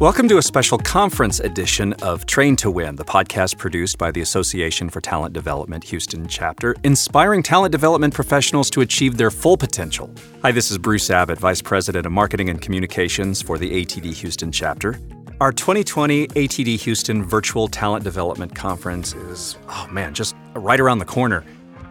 Welcome to a special conference edition of Train to Win, the podcast produced by the Association for Talent Development Houston chapter, inspiring talent development professionals to achieve their full potential. Hi, this is Bruce Abbott, Vice President of Marketing and Communications for the ATD Houston chapter. Our 2020 ATD Houston Virtual Talent Development Conference is, oh man, just right around the corner.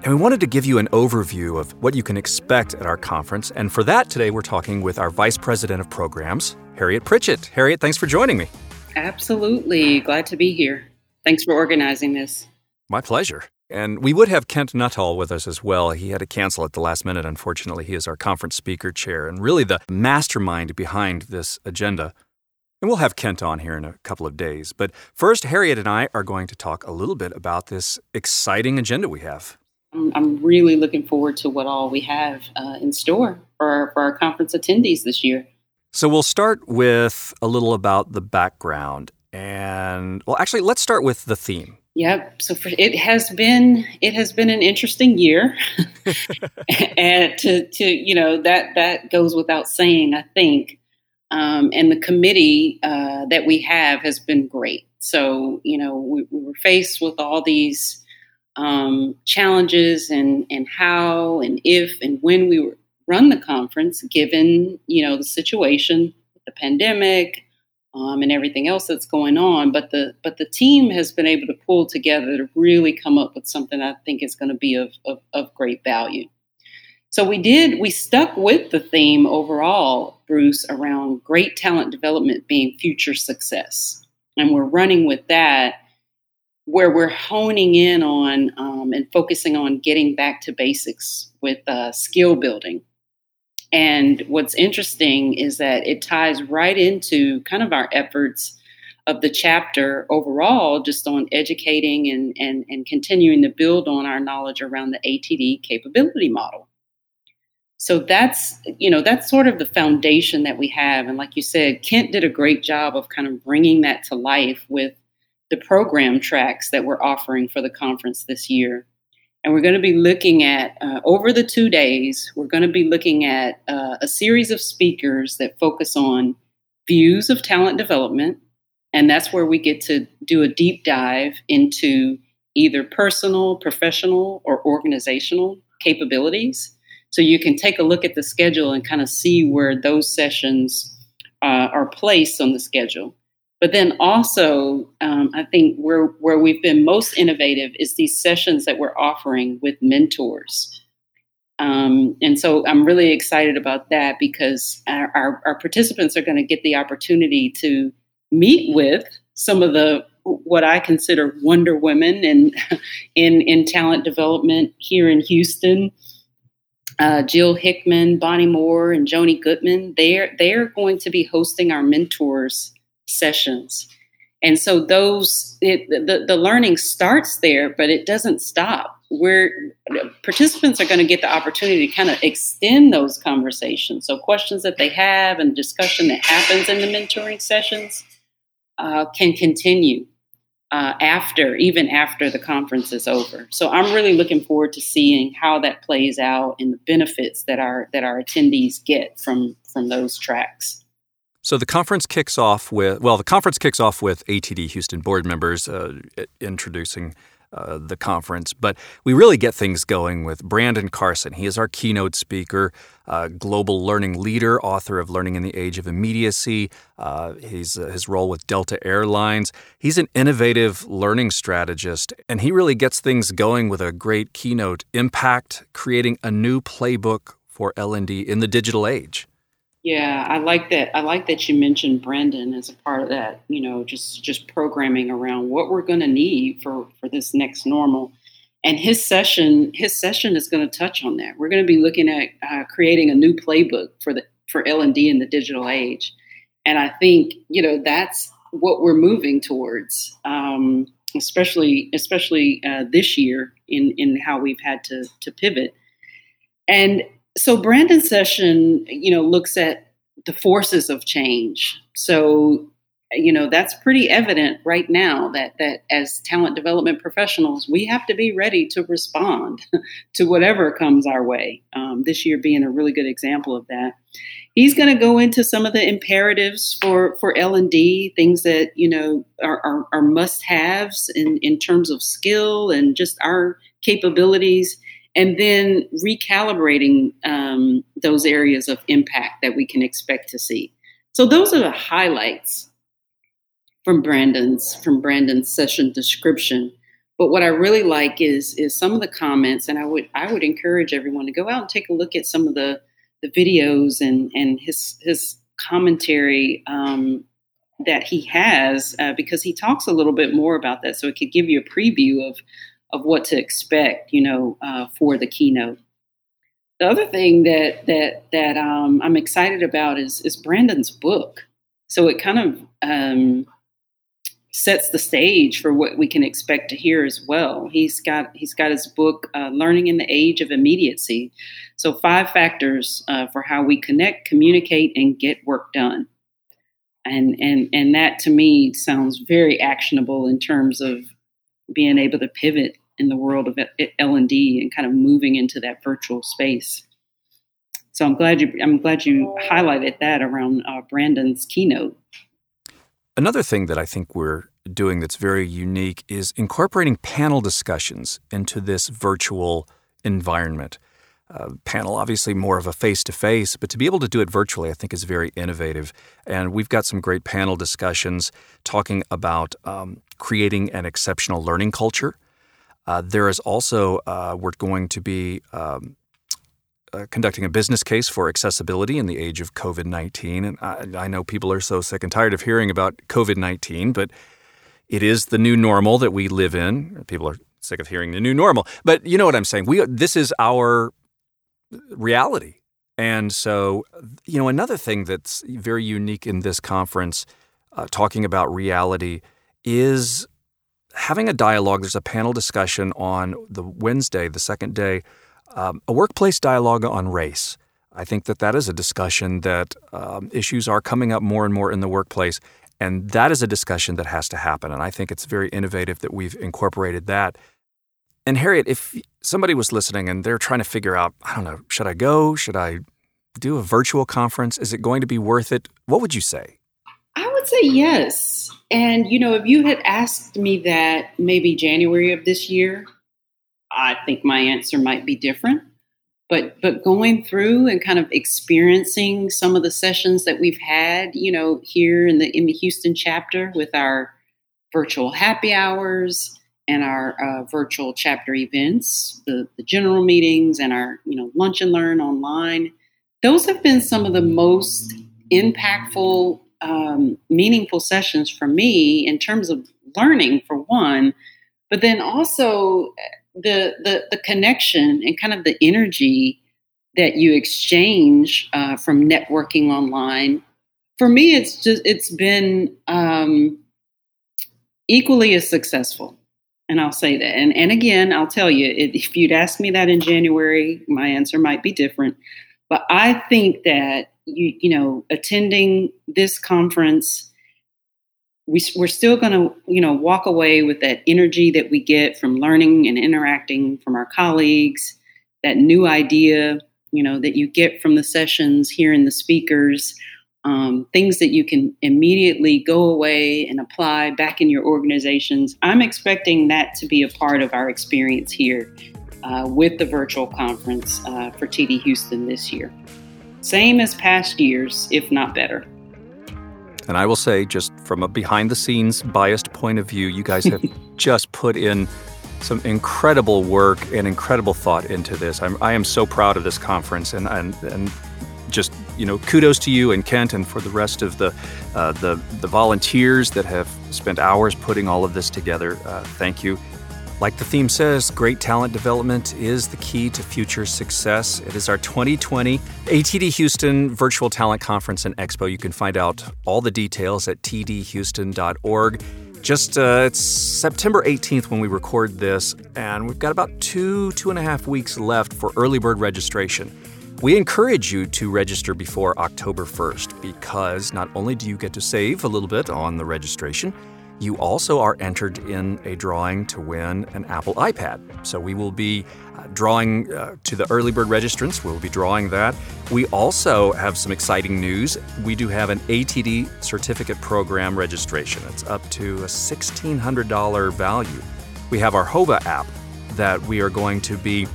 And we wanted to give you an overview of what you can expect at our conference. And for that, today we're talking with our Vice President of Programs, Harriet Pritchett. Harriet, thanks for joining me. Absolutely. Glad to be here. Thanks for organizing this. My pleasure. And we would have Kent Nuttall with us as well. He had to cancel at the last minute, unfortunately. He is our conference speaker chair and really the mastermind behind this agenda. And we'll have Kent on here in a couple of days. But first, Harriet and I are going to talk a little bit about this exciting agenda we have. I'm really looking forward to what all we have uh, in store for our, for our conference attendees this year. So we'll start with a little about the background. And well, actually, let's start with the theme. Yep. So for, it has been it has been an interesting year, and to to you know that that goes without saying. I think, um, and the committee uh, that we have has been great. So you know we, we were faced with all these um, challenges and and how and if and when we were run the conference, given you know the situation, the pandemic, um, and everything else that's going on. But the but the team has been able to pull together to really come up with something I think is going to be of, of, of great value. So we did we stuck with the theme overall, Bruce, around great talent development being future success, and we're running with that. Where we're honing in on um, and focusing on getting back to basics with uh, skill building, and what's interesting is that it ties right into kind of our efforts of the chapter overall, just on educating and, and, and continuing to build on our knowledge around the ATD capability model. So that's you know that's sort of the foundation that we have, and like you said, Kent did a great job of kind of bringing that to life with the program tracks that we're offering for the conference this year. And we're going to be looking at, uh, over the two days, we're going to be looking at uh, a series of speakers that focus on views of talent development. And that's where we get to do a deep dive into either personal, professional, or organizational capabilities. So you can take a look at the schedule and kind of see where those sessions uh, are placed on the schedule. But then also, um, I think where where we've been most innovative is these sessions that we're offering with mentors. Um, and so I'm really excited about that because our, our, our participants are going to get the opportunity to meet with some of the what I consider wonder women in in, in talent development here in Houston. Uh, Jill Hickman, Bonnie Moore, and Joni Goodman. They're they're going to be hosting our mentors sessions. And so those it, the, the learning starts there, but it doesn't stop. Where participants are going to get the opportunity to kind of extend those conversations. So questions that they have and discussion that happens in the mentoring sessions uh, can continue uh, after, even after the conference is over. So I'm really looking forward to seeing how that plays out and the benefits that our that our attendees get from from those tracks. So the conference kicks off with, well, the conference kicks off with ATD Houston board members uh, introducing uh, the conference, but we really get things going with Brandon Carson. He is our keynote speaker, uh, global learning leader, author of Learning in the Age of Immediacy. Uh, he's uh, his role with Delta Airlines. He's an innovative learning strategist, and he really gets things going with a great keynote impact, creating a new playbook for L&D in the digital age. Yeah, I like that. I like that you mentioned Brendan as a part of that. You know, just just programming around what we're going to need for for this next normal. And his session, his session is going to touch on that. We're going to be looking at uh, creating a new playbook for the for L and D in the digital age. And I think you know that's what we're moving towards, um, especially especially uh, this year in in how we've had to to pivot. And so Brandon's session, you know, looks at the forces of change. So, you know, that's pretty evident right now that that as talent development professionals, we have to be ready to respond to whatever comes our way. Um, this year being a really good example of that. he's going to go into some of the imperatives for for L and D, things that you know are, are, are must haves in in terms of skill and just our capabilities, and then recalibrating um, those areas of impact that we can expect to see. So those are the highlights from Brandon's from Brandon's session description. But what I really like is is some of the comments, and I would I would encourage everyone to go out and take a look at some of the the videos and and his his commentary um, that he has uh, because he talks a little bit more about that, so it could give you a preview of of what to expect, you know, uh, for the keynote. The other thing that that that um, I'm excited about is is Brandon's book. So it kind of um, sets the stage for what we can expect to hear as well. He's got he's got his book uh, "Learning in the Age of Immediacy." So five factors uh, for how we connect, communicate, and get work done. And and and that to me sounds very actionable in terms of being able to pivot in the world of L and D and kind of moving into that virtual space. So I'm glad you I'm glad you highlighted that around uh, Brandon's keynote. Another thing that I think we're doing that's very unique is incorporating panel discussions into this virtual environment. Uh, panel, obviously, more of a face to face, but to be able to do it virtually, I think is very innovative. And we've got some great panel discussions talking about um, creating an exceptional learning culture. Uh, there is also, uh, we're going to be um, uh, conducting a business case for accessibility in the age of COVID 19. And I, I, know people are so sick and tired of hearing about COVID 19, but it is the new normal that we live in. People are sick of hearing the new normal. But you know what I'm saying? We, this is our reality. And so, you know, another thing that's very unique in this conference, uh, talking about reality, is having a dialogue. There's a panel discussion on the Wednesday, the second day um, a workplace dialogue on race. I think that that is a discussion that um, issues are coming up more and more in the workplace, and that is a discussion that has to happen. And I think it's very innovative that we've incorporated that. And Harriet, if somebody was listening and they're trying to figure out, I don't know, should I go? Should I do a virtual conference? Is it going to be worth it? What would you say? Say yes. And, you know, if you had asked me that maybe January of this year, I think my answer might be different. But but going through and kind of experiencing some of the sessions that we've had, you know, here in the in the Houston chapter with our virtual happy hours and our uh, virtual chapter events, the, the general meetings and our you know lunch and learn online, those have been some of the most impactful, um, meaningful sessions for me in terms of learning, for one, but then also the the the connection and kind of the energy that you exchange uh, from networking online. For me it's just it's been um, equally as successful and i'll say that. And, and again i'll tell you if you'd asked me that in january my answer might be different but i think that you you know attending this conference we, we're still going to you know walk away with that energy that we get from learning and interacting from our colleagues that new idea you know that you get from the sessions hearing the speakers um, things that you can immediately go away and apply back in your organizations. I'm expecting that to be a part of our experience here uh, with the virtual conference uh, for td houston this year same as past years if not better and I will say, just from a behind the scenes biased point of view, you guys have just put in some incredible work and incredible thought into this. I'm, I am so proud of this conference and, and, and just, you know, kudos to you and Kent and for the rest of the, uh, the, the volunteers that have spent hours putting all of this together. Uh, thank you. Like the theme says, great talent development is the key to future success. It is our 2020 ATD Houston Virtual Talent Conference and Expo. You can find out all the details at tdhouston.org. Just uh, it's September 18th when we record this, and we've got about two, two and a half weeks left for early bird registration. We encourage you to register before October 1st because not only do you get to save a little bit on the registration, you also are entered in a drawing to win an Apple iPad. So we will be uh, drawing uh, to the early bird registrants. We'll be drawing that. We also have some exciting news. We do have an ATD certificate program registration. It's up to a $1,600 value. We have our Whova app that we are going to be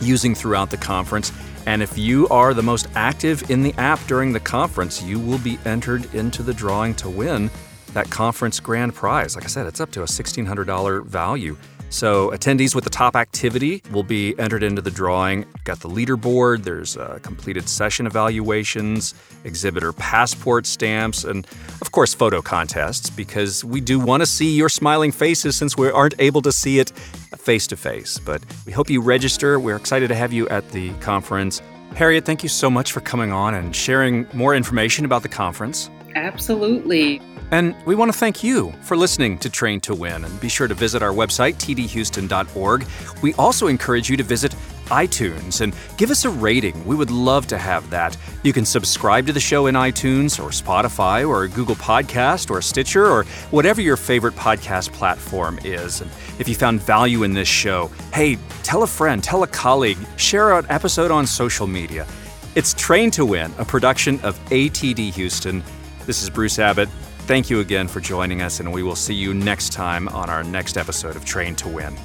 using throughout the conference. And if you are the most active in the app during the conference, you will be entered into the drawing to win that conference grand prize. Like I said, it's up to a $1,600 value. So attendees with the top activity will be entered into the drawing. Got the leaderboard, there's uh, completed session evaluations, exhibitor passport stamps, and of course photo contests because we do want to see your smiling faces since we aren't able to see it face to face. But we hope you register. We're excited to have you at the conference. Harriet, thank you so much for coming on and sharing more information about the conference. Absolutely. And we want to thank you for listening to Train to Win. And be sure to visit our website, tdhouston.org. We also encourage you to visit iTunes and give us a rating. We would love to have that. You can subscribe to the show in iTunes or Spotify or Google Podcast or Stitcher or whatever your favorite podcast platform is. And if you found value in this show, hey, tell a friend, tell a colleague, share an episode on social media. It's Train to Win, a production of ATD Houston. This is Bruce Abbott. Thank you again for joining us, and we will see you next time on our next episode of Train to Win.